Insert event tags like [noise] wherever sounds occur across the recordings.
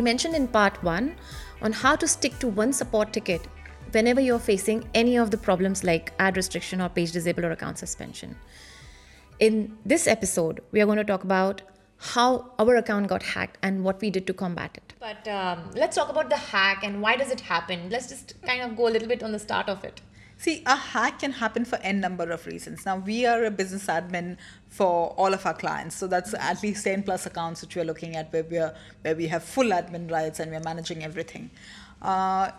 we mentioned in part one on how to stick to one support ticket whenever you're facing any of the problems like ad restriction or page disable or account suspension. In this episode, we are going to talk about how our account got hacked and what we did to combat it. But um, let's talk about the hack and why does it happen. Let's just kind of go a little bit on the start of it. See, a hack can happen for n number of reasons. Now, we are a business admin for all of our clients, so that's at least 10 plus accounts which we're looking at where we are, where we have full admin rights and we're managing everything. Uh,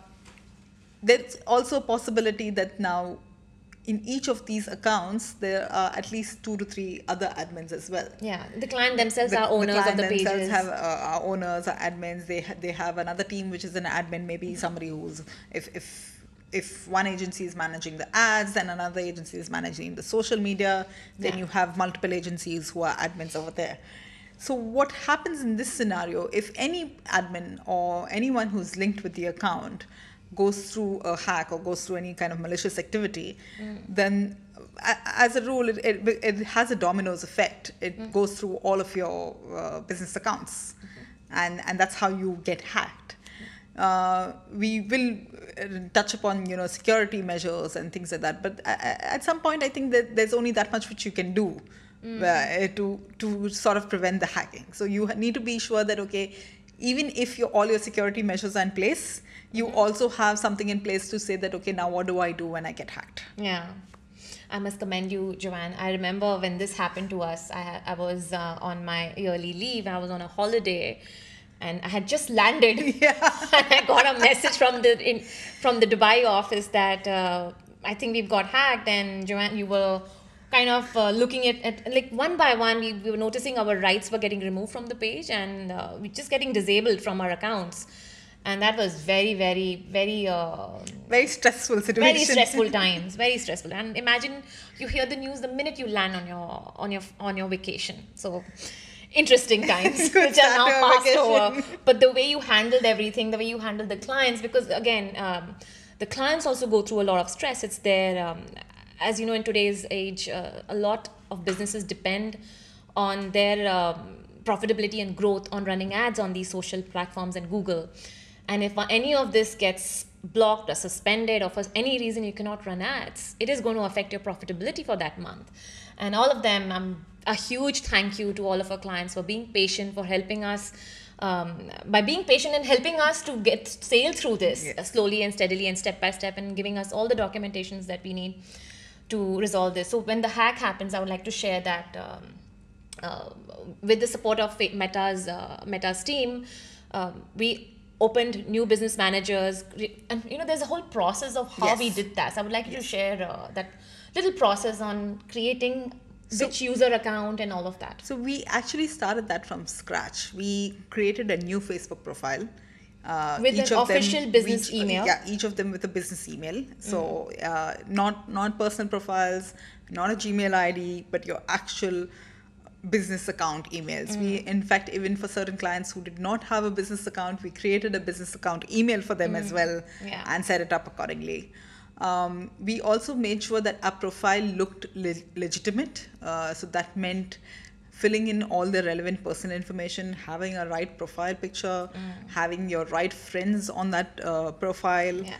there's also a possibility that now in each of these accounts there are at least two to three other admins as well Yeah, the client themselves the, are owners the of the client themselves pages. have uh, are owners are admins they ha- they have another team which is an admin maybe somebody who's if if if one agency is managing the ads then another agency is managing the social media then Yeah. you have multiple agencies who are admins over there. So what happens in this scenario if any admin or anyone who's linked with the account goes through a hack or goes through any kind of malicious activity mm. then as a rule it, it, it has a dominoes effect. It mm. goes through all of your uh, business accounts. Mm-hmm. And and that's how you get hacked uh, we will uh, touch upon you know security measures and things like that. But at some point i think that there's only that much which you can do uh, to to sort of prevent the hacking. So you need to be sure that okay even if your all your security measures are in place you also have something in place to say that okay now what do i do when i get hacked? Yeah. I must commend you, Joanne. I remember when this happened to us, I, I was uh, on my yearly leave, I was on a holiday, and I had just landed. [laughs] Yeah. [laughs] and I got a message from the in, from the Dubai office that uh, I think we've got hacked, and Joanne, you were kind of uh, looking at, at like one by one, we, we were noticing our rights were getting removed from the page, and uh, we're just getting disabled from our accounts. And that was very, very, very uh, very stressful situation very stressful [laughs] times very stressful and imagine you hear the news the minute you land on your on your on your vacation so interesting times. [laughs] Which are now passed over. but the way you handled everything the way you handled the clients because again um, the clients also go through a lot of stress. It's their um, as you know in today's age uh, a lot of businesses depend on their um, profitability and growth on running ads on these social platforms and google. And if any of this gets blocked or suspended or for any reason you cannot run ads, it is going to affect your profitability for that month. And all of them, um, a huge thank you to all of our clients for being patient, for helping us. Um, by being patient and helping us to get sail through this Yes. slowly and steadily and step by step and giving us all the documentations that we need to resolve this. So when the hack happens, I would like to share that um, uh, with the support of Meta's uh, Meta's team, um, we opened new business managers, and you know there's a whole process of how we did that. So I would like you to share uh, that little process on creating So- which user account and all of that. So we actually started that from scratch. We created a new Facebook profile. Uh, With an of them- official business each- email? Yeah, each of them with a business email. So uh, not not personal profiles, not a Gmail ID, but your actual business account emails. We, in fact, even for certain clients who did not have a business account, we created a business account email for them as well Yeah. and set it up accordingly. Um, we also made sure that our profile looked le- legitimate. Uh, so that meant filling in all the relevant personal information, having a right profile picture, having your right friends on that uh, profile, Yeah.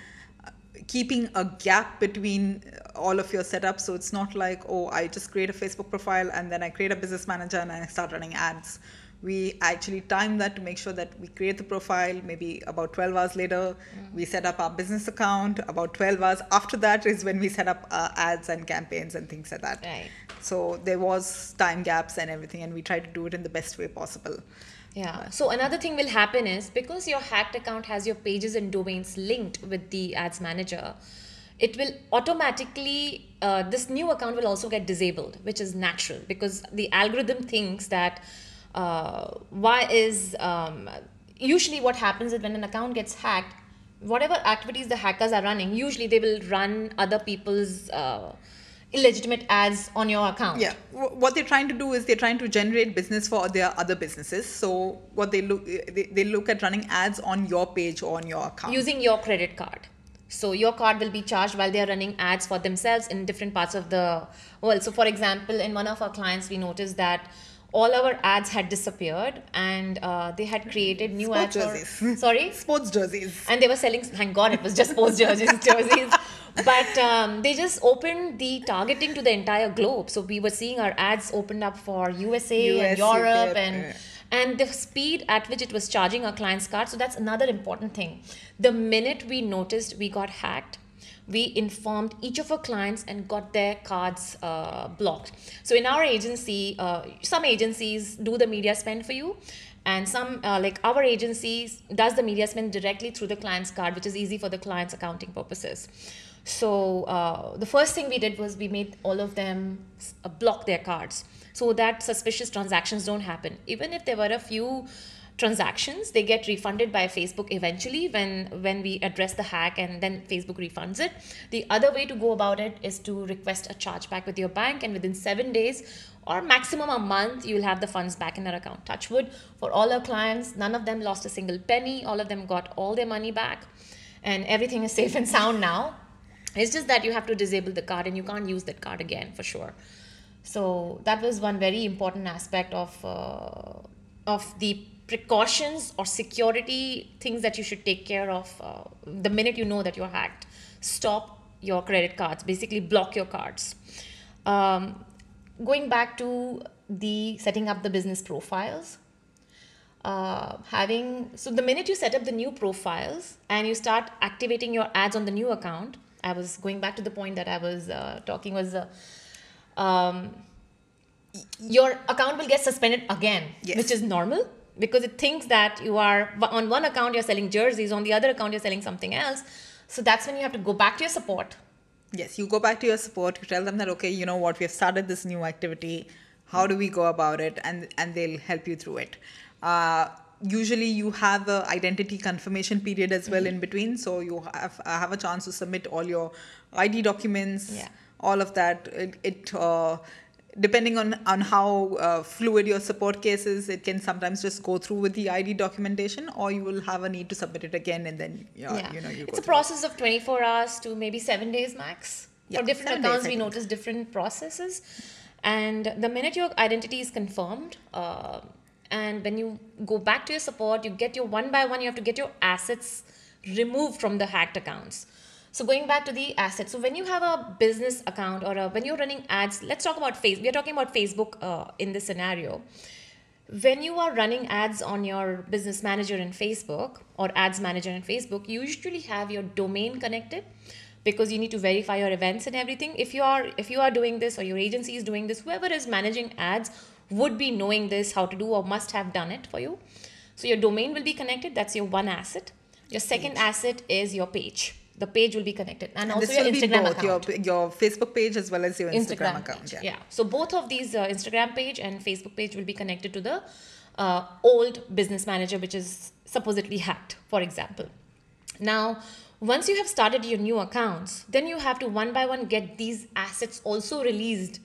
uh, keeping a gap between uh, all of your setups. So it's not like, oh, I just create a Facebook profile and then I create a business manager and I start running ads. We actually time that to make sure that we create the profile. Maybe about 12 hours later, we set up our business account. About 12 hours after that is when we set up uh, ads and campaigns and things like that. Right. So there was time gaps and everything, and we tried to do it in the best way possible. Yeah. So another thing will happen is because your hacked account has your pages and domains linked with the ads manager, it will automatically uh, this new account will also get disabled, which is natural because the algorithm thinks that why is um, usually what happens is when an account gets hacked, whatever activities the hackers are running, usually they will run other people's uh, illegitimate ads on your account. Yeah, what they're trying to do is they're trying to generate business for their other businesses. So what they look they, they look at running ads on your page or on your account. using your credit card. So your card will be charged while they are running ads for themselves in different parts of the world. So for example, in one of our clients, we noticed that all our ads had disappeared and uh, they had created new Sports ads. For, [laughs] sorry? Sports jerseys. and they were selling thank god it was just sports jerseys [laughs] jerseys but um, they just opened the targeting to the entire globe so we were seeing our ads opened up for usa and europe UK, and yeah. and the speed at which it was charging our clients card so that's another important thing the minute we noticed we got hacked we informed each of our clients and got their cards uh, blocked. So in our agency, uh, some agencies do the media spend for you, and some uh, like our agency does the media spend directly through the client's card, which is easy for the client's accounting purposes. So uh, the first thing we did was we made all of them uh, block their cards so that suspicious transactions don't happen. Even if there were a few transactions they get refunded by facebook eventually when when we address the hack and then facebook refunds it. The other way to go about it is to request a chargeback with your bank and within 7 days or maximum a month you'll have the funds back in their account. Touchwood for all our clients none of them lost a single penny. All of them got all their money back. And everything is [laughs] safe and sound now. It's just that you have to disable the card and you can't use that card again for sure. So that was one very important aspect of uh, of the precautions or security things that you should take care of uh, the minute you know that you're hacked stop your credit cards basically block your cards um, going back to the setting up the business profiles uh, having so the minute you set up the new profiles and you start activating your ads on the new account i was going back to the point that i was uh, talking was uh, um, your account will get suspended again Yes. which is normal because it thinks that you are on one account you're selling jerseys on the other account you're selling something else so that's when you have to go back to your support Yes, you go back to your support. You tell them that okay, you know what, we have started this new activity. How do we go about it? And and they'll help you through it. Uh, usually, you have a identity confirmation period as well in between, so you have uh, have a chance to submit all your ID documents, Yeah. all of that. It, it uh, depending on on how uh, fluid your support case is, it can sometimes just go through with the ID documentation, or you will have a need to submit it again, and then uh, yeah. you know you it's a process of 24 hours to maybe seven days max. Yeah, for different accounts we notice different processes. And the minute your identity is confirmed uh, and when you go back to your support you get your one by one you have to get your assets removed from the hacked accounts so going back to the assets so when you have a business account or a, when you're running ads let's talk about facebook we're talking about facebook uh, in this scenario when you are running ads on your business manager in Facebook or ads manager in Facebook, you usually have your domain connected because you need to verify your events and everything. If you are if you are doing this or your agency is doing this, whoever is managing ads would be knowing this how to do or must have done it for you. So your domain will be connected. That's your one asset. Your second asset is your page. The page will be connected, and, And also this your will be Instagram both account. your your Facebook page as well as your Instagram, Instagram account. Yeah. Yeah. So both of these uh, Instagram page and Facebook page will be connected to the uh, old business manager, which is supposedly hacked, for example. Now, once you have started your new accounts, then you have to one by one get these assets also released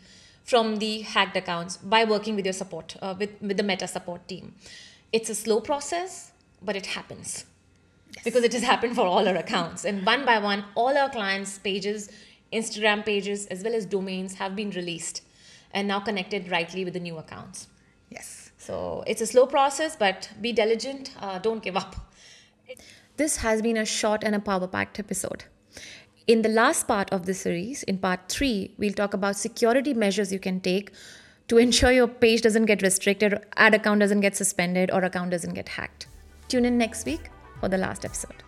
from the hacked accounts by working with your support, uh, with, with the Meta support team. It's a slow process, but it happens because it has happened for all our accounts. And one by one, all our clients' pages, Instagram pages, as well as domains have been released and now connected rightly with the new accounts. Yes. So it's a slow process, but be diligent, uh, don't give up. This has been a short and a power packed episode. In the last part of this series, in part three, we'll talk about security measures you can take to ensure your page doesn't get restricted, ad account doesn't get suspended, or account doesn't get hacked. Tune in next week for the last episode.